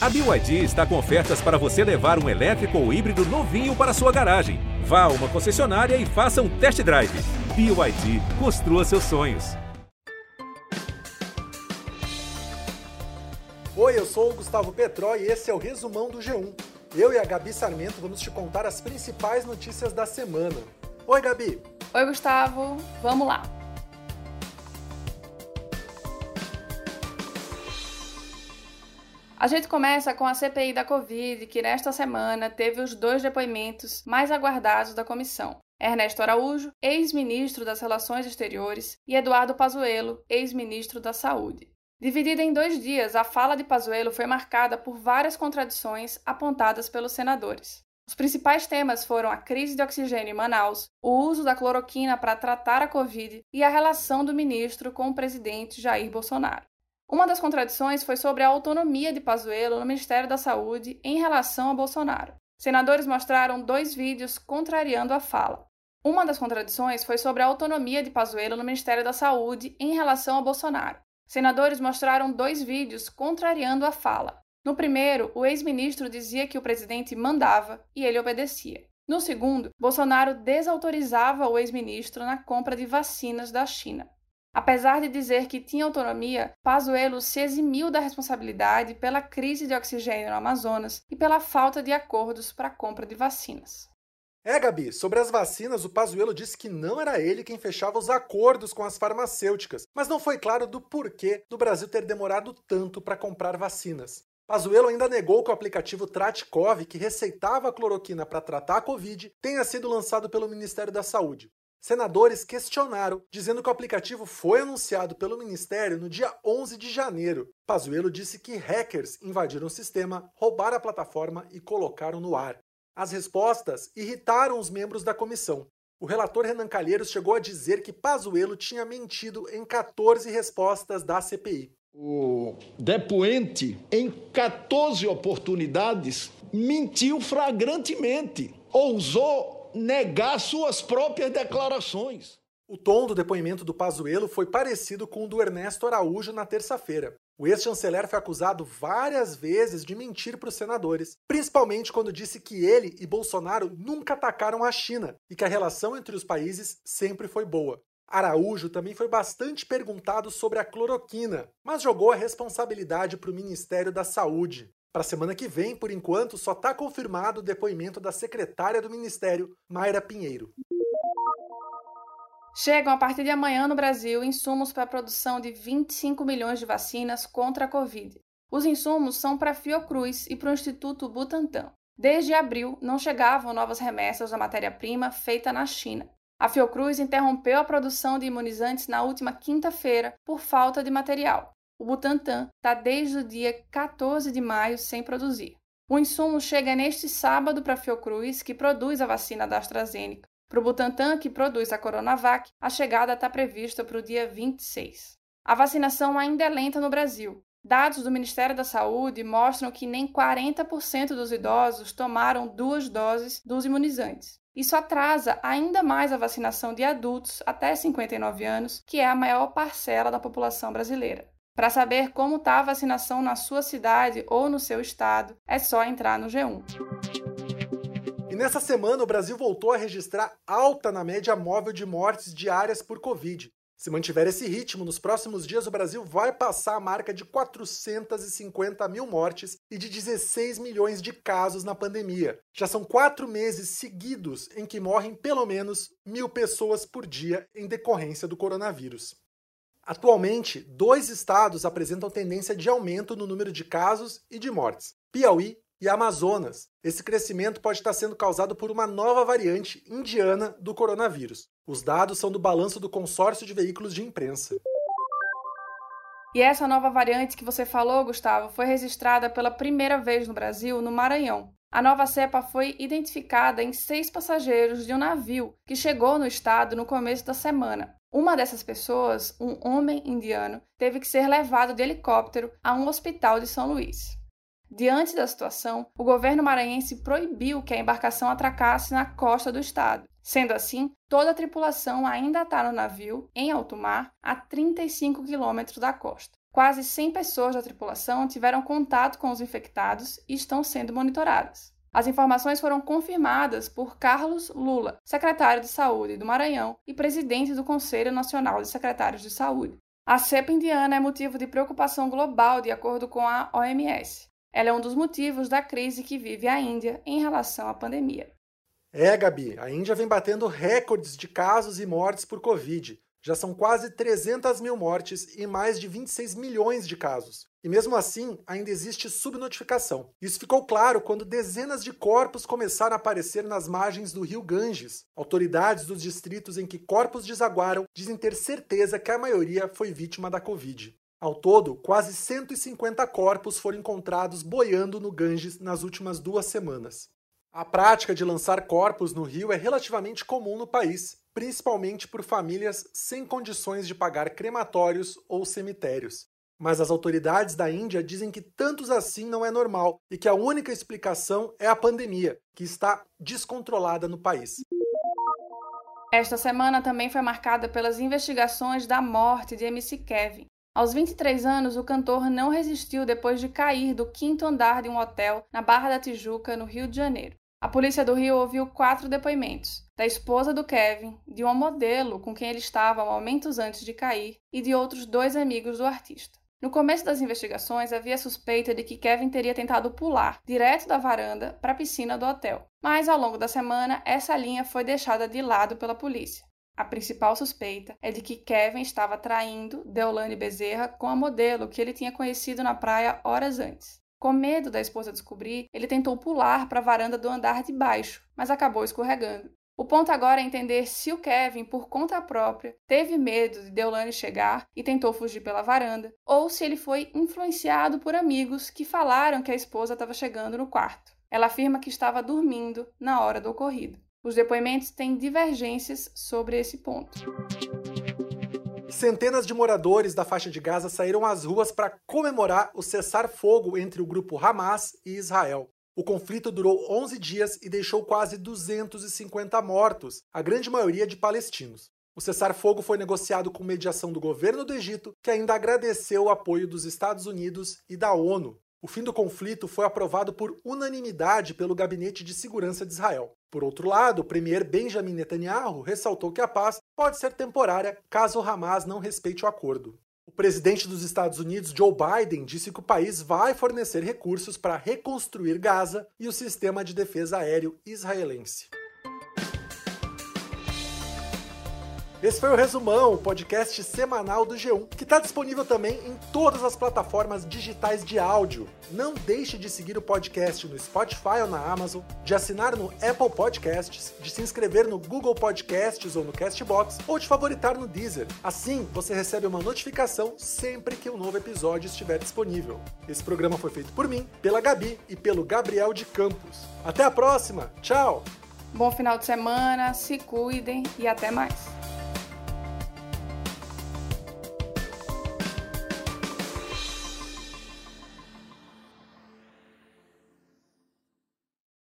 A BYD está com ofertas para você levar um elétrico ou híbrido novinho para sua garagem. Vá a uma concessionária e faça um test drive. BYD, construa seus sonhos. Oi, eu sou o Gustavo Petró e esse é o resumão do G1. Eu e a Gabi Sarmento vamos te contar as principais notícias da semana. Oi, Gabi. Oi, Gustavo. Vamos lá. A gente começa com a CPI da Covid, que nesta semana teve os dois depoimentos mais aguardados da comissão. Ernesto Araújo, ex-ministro das Relações Exteriores, e Eduardo Pazuello, ex-ministro da Saúde. Dividida em dois dias, a fala de Pazuello foi marcada por várias contradições apontadas pelos senadores. Os principais temas foram a crise de oxigênio em Manaus, o uso da cloroquina para tratar a Covid e a relação do ministro com o presidente Jair Bolsonaro. Uma das contradições foi sobre a autonomia de Pazuello no Ministério da Saúde em relação a Bolsonaro. Senadores mostraram dois vídeos contrariando a fala. Uma das contradições foi sobre a autonomia de Pazuello no Ministério da Saúde em relação a Bolsonaro. Senadores mostraram dois vídeos contrariando a fala. No primeiro, o ex-ministro dizia que o presidente mandava e ele obedecia. No segundo, Bolsonaro desautorizava o ex-ministro na compra de vacinas da China. Apesar de dizer que tinha autonomia, Pazuello se eximiu da responsabilidade pela crise de oxigênio no Amazonas e pela falta de acordos para a compra de vacinas. É, Gabi, sobre as vacinas, o Pazuello disse que não era ele quem fechava os acordos com as farmacêuticas, mas não foi claro do porquê do Brasil ter demorado tanto para comprar vacinas. Pazuello ainda negou que o aplicativo Tratkov, que receitava a cloroquina para tratar a Covid, tenha sido lançado pelo Ministério da Saúde. Senadores questionaram, dizendo que o aplicativo foi anunciado pelo Ministério no dia 11 de janeiro. Pazuello disse que hackers invadiram o sistema, roubaram a plataforma e colocaram no ar. As respostas irritaram os membros da comissão. O relator Renan Calheiros chegou a dizer que Pazuello tinha mentido em 14 respostas da CPI. O depoente, em 14 oportunidades, mentiu flagrantemente, ousou negar suas próprias declarações. O tom do depoimento do Pazuello foi parecido com o do Ernesto Araújo na terça-feira. O ex-chanceler foi acusado várias vezes de mentir para os senadores, principalmente quando disse que ele e Bolsonaro nunca atacaram a China e que a relação entre os países sempre foi boa. Araújo também foi bastante perguntado sobre a cloroquina, mas jogou a responsabilidade para o Ministério da Saúde. Para a semana que vem, por enquanto, só está confirmado o depoimento da secretária do Ministério, Mayra Pinheiro. Chegam a partir de amanhã no Brasil insumos para a produção de 25 milhões de vacinas contra a Covid. Os insumos são para a Fiocruz e para o Instituto Butantan. Desde abril, não chegavam novas remessas da matéria-prima feita na China. A Fiocruz interrompeu a produção de imunizantes na última quinta-feira por falta de material. O Butantan está desde o dia 14 de maio sem produzir. O insumo chega neste sábado para a Fiocruz, que produz a vacina da AstraZeneca. Para o Butantan, que produz a Coronavac, a chegada está prevista para o dia 26. A vacinação ainda é lenta no Brasil. Dados do Ministério da Saúde mostram que nem 40% dos idosos tomaram duas doses dos imunizantes. Isso atrasa ainda mais a vacinação de adultos até 59 anos, que é a maior parcela da população brasileira. Para saber como está a vacinação na sua cidade ou no seu estado, é só entrar no G1. E nessa semana, o Brasil voltou a registrar alta na média móvel de mortes diárias por Covid. Se mantiver esse ritmo, nos próximos dias o Brasil vai passar a marca de 450 mil mortes e de 16 milhões de casos na pandemia. Já são quatro meses seguidos em que morrem pelo menos mil pessoas por dia em decorrência do coronavírus. Atualmente, dois estados apresentam tendência de aumento no número de casos e de mortes: Piauí e Amazonas. Esse crescimento pode estar sendo causado por uma nova variante indiana do coronavírus. Os dados são do balanço do consórcio de veículos de imprensa. E essa nova variante que você falou, Gustavo, foi registrada pela primeira vez no Brasil, no Maranhão. A nova cepa foi identificada em seis passageiros de um navio que chegou no estado no começo da semana. Uma dessas pessoas, um homem indiano, teve que ser levado de helicóptero a um hospital de São Luís. Diante da situação, o governo maranhense proibiu que a embarcação atracasse na costa do estado. Sendo assim, toda a tripulação ainda está no navio, em alto mar, a 35 quilômetros da costa. Quase 100 pessoas da tripulação tiveram contato com os infectados e estão sendo monitoradas. As informações foram confirmadas por Carlos Lula, secretário de Saúde do Maranhão e presidente do Conselho Nacional de Secretários de Saúde. A cepa indiana é motivo de preocupação global, de acordo com a OMS. Ela é um dos motivos da crise que vive a Índia em relação à pandemia. É, Gabi, a Índia vem batendo recordes de casos e mortes por Covid. Já são quase 300 mil mortes e mais de 26 milhões de casos. E mesmo assim, ainda existe subnotificação. Isso ficou claro quando dezenas de corpos começaram a aparecer nas margens do rio Ganges. Autoridades dos distritos em que corpos desaguaram dizem ter certeza que a maioria foi vítima da Covid. Ao todo, quase 150 corpos foram encontrados boiando no Ganges nas últimas duas semanas. A prática de lançar corpos no rio é relativamente comum no país, principalmente por famílias sem condições de pagar crematórios ou cemitérios. Mas as autoridades da Índia dizem que tantos assim não é normal e que a única explicação é a pandemia, que está descontrolada no país. Esta semana também foi marcada pelas investigações da morte de MC Kevin, aos 23 anos, o cantor não resistiu depois de cair do quinto andar de um hotel na Barra da Tijuca, no Rio de Janeiro. A polícia do Rio ouviu quatro depoimentos: da esposa do Kevin, de uma modelo com quem ele estava momentos antes de cair e de outros dois amigos do artista. No começo das investigações, havia suspeita de que Kevin teria tentado pular direto da varanda para a piscina do hotel. Mas ao longo da semana, essa linha foi deixada de lado pela polícia. A principal suspeita é de que Kevin estava traindo Deolane Bezerra com a modelo que ele tinha conhecido na praia horas antes. Com medo da esposa descobrir, ele tentou pular para a varanda do andar de baixo, mas acabou escorregando. O ponto agora é entender se o Kevin, por conta própria, teve medo de Deolane chegar e tentou fugir pela varanda, ou se ele foi influenciado por amigos que falaram que a esposa estava chegando no quarto. Ela afirma que estava dormindo na hora do ocorrido. Os depoimentos têm divergências sobre esse ponto. Centenas de moradores da faixa de Gaza saíram às ruas para comemorar o cessar-fogo entre o grupo Hamas e Israel. O conflito durou 11 dias e deixou quase 250 mortos, a grande maioria de palestinos. O cessar-fogo foi negociado com mediação do governo do Egito, que ainda agradeceu o apoio dos Estados Unidos e da ONU. O fim do conflito foi aprovado por unanimidade pelo Gabinete de Segurança de Israel. Por outro lado, o premier Benjamin Netanyahu ressaltou que a paz pode ser temporária caso o Hamas não respeite o acordo. O presidente dos Estados Unidos, Joe Biden, disse que o país vai fornecer recursos para reconstruir Gaza e o sistema de defesa aéreo israelense. Esse foi o Resumão, o podcast semanal do G1, que está disponível também em todas as plataformas digitais de áudio. Não deixe de seguir o podcast no Spotify ou na Amazon, de assinar no Apple Podcasts, de se inscrever no Google Podcasts ou no Castbox, ou de favoritar no Deezer. Assim, você recebe uma notificação sempre que um novo episódio estiver disponível. Esse programa foi feito por mim, pela Gabi e pelo Gabriel de Campos. Até a próxima! Tchau! Bom final de semana, se cuidem e até mais!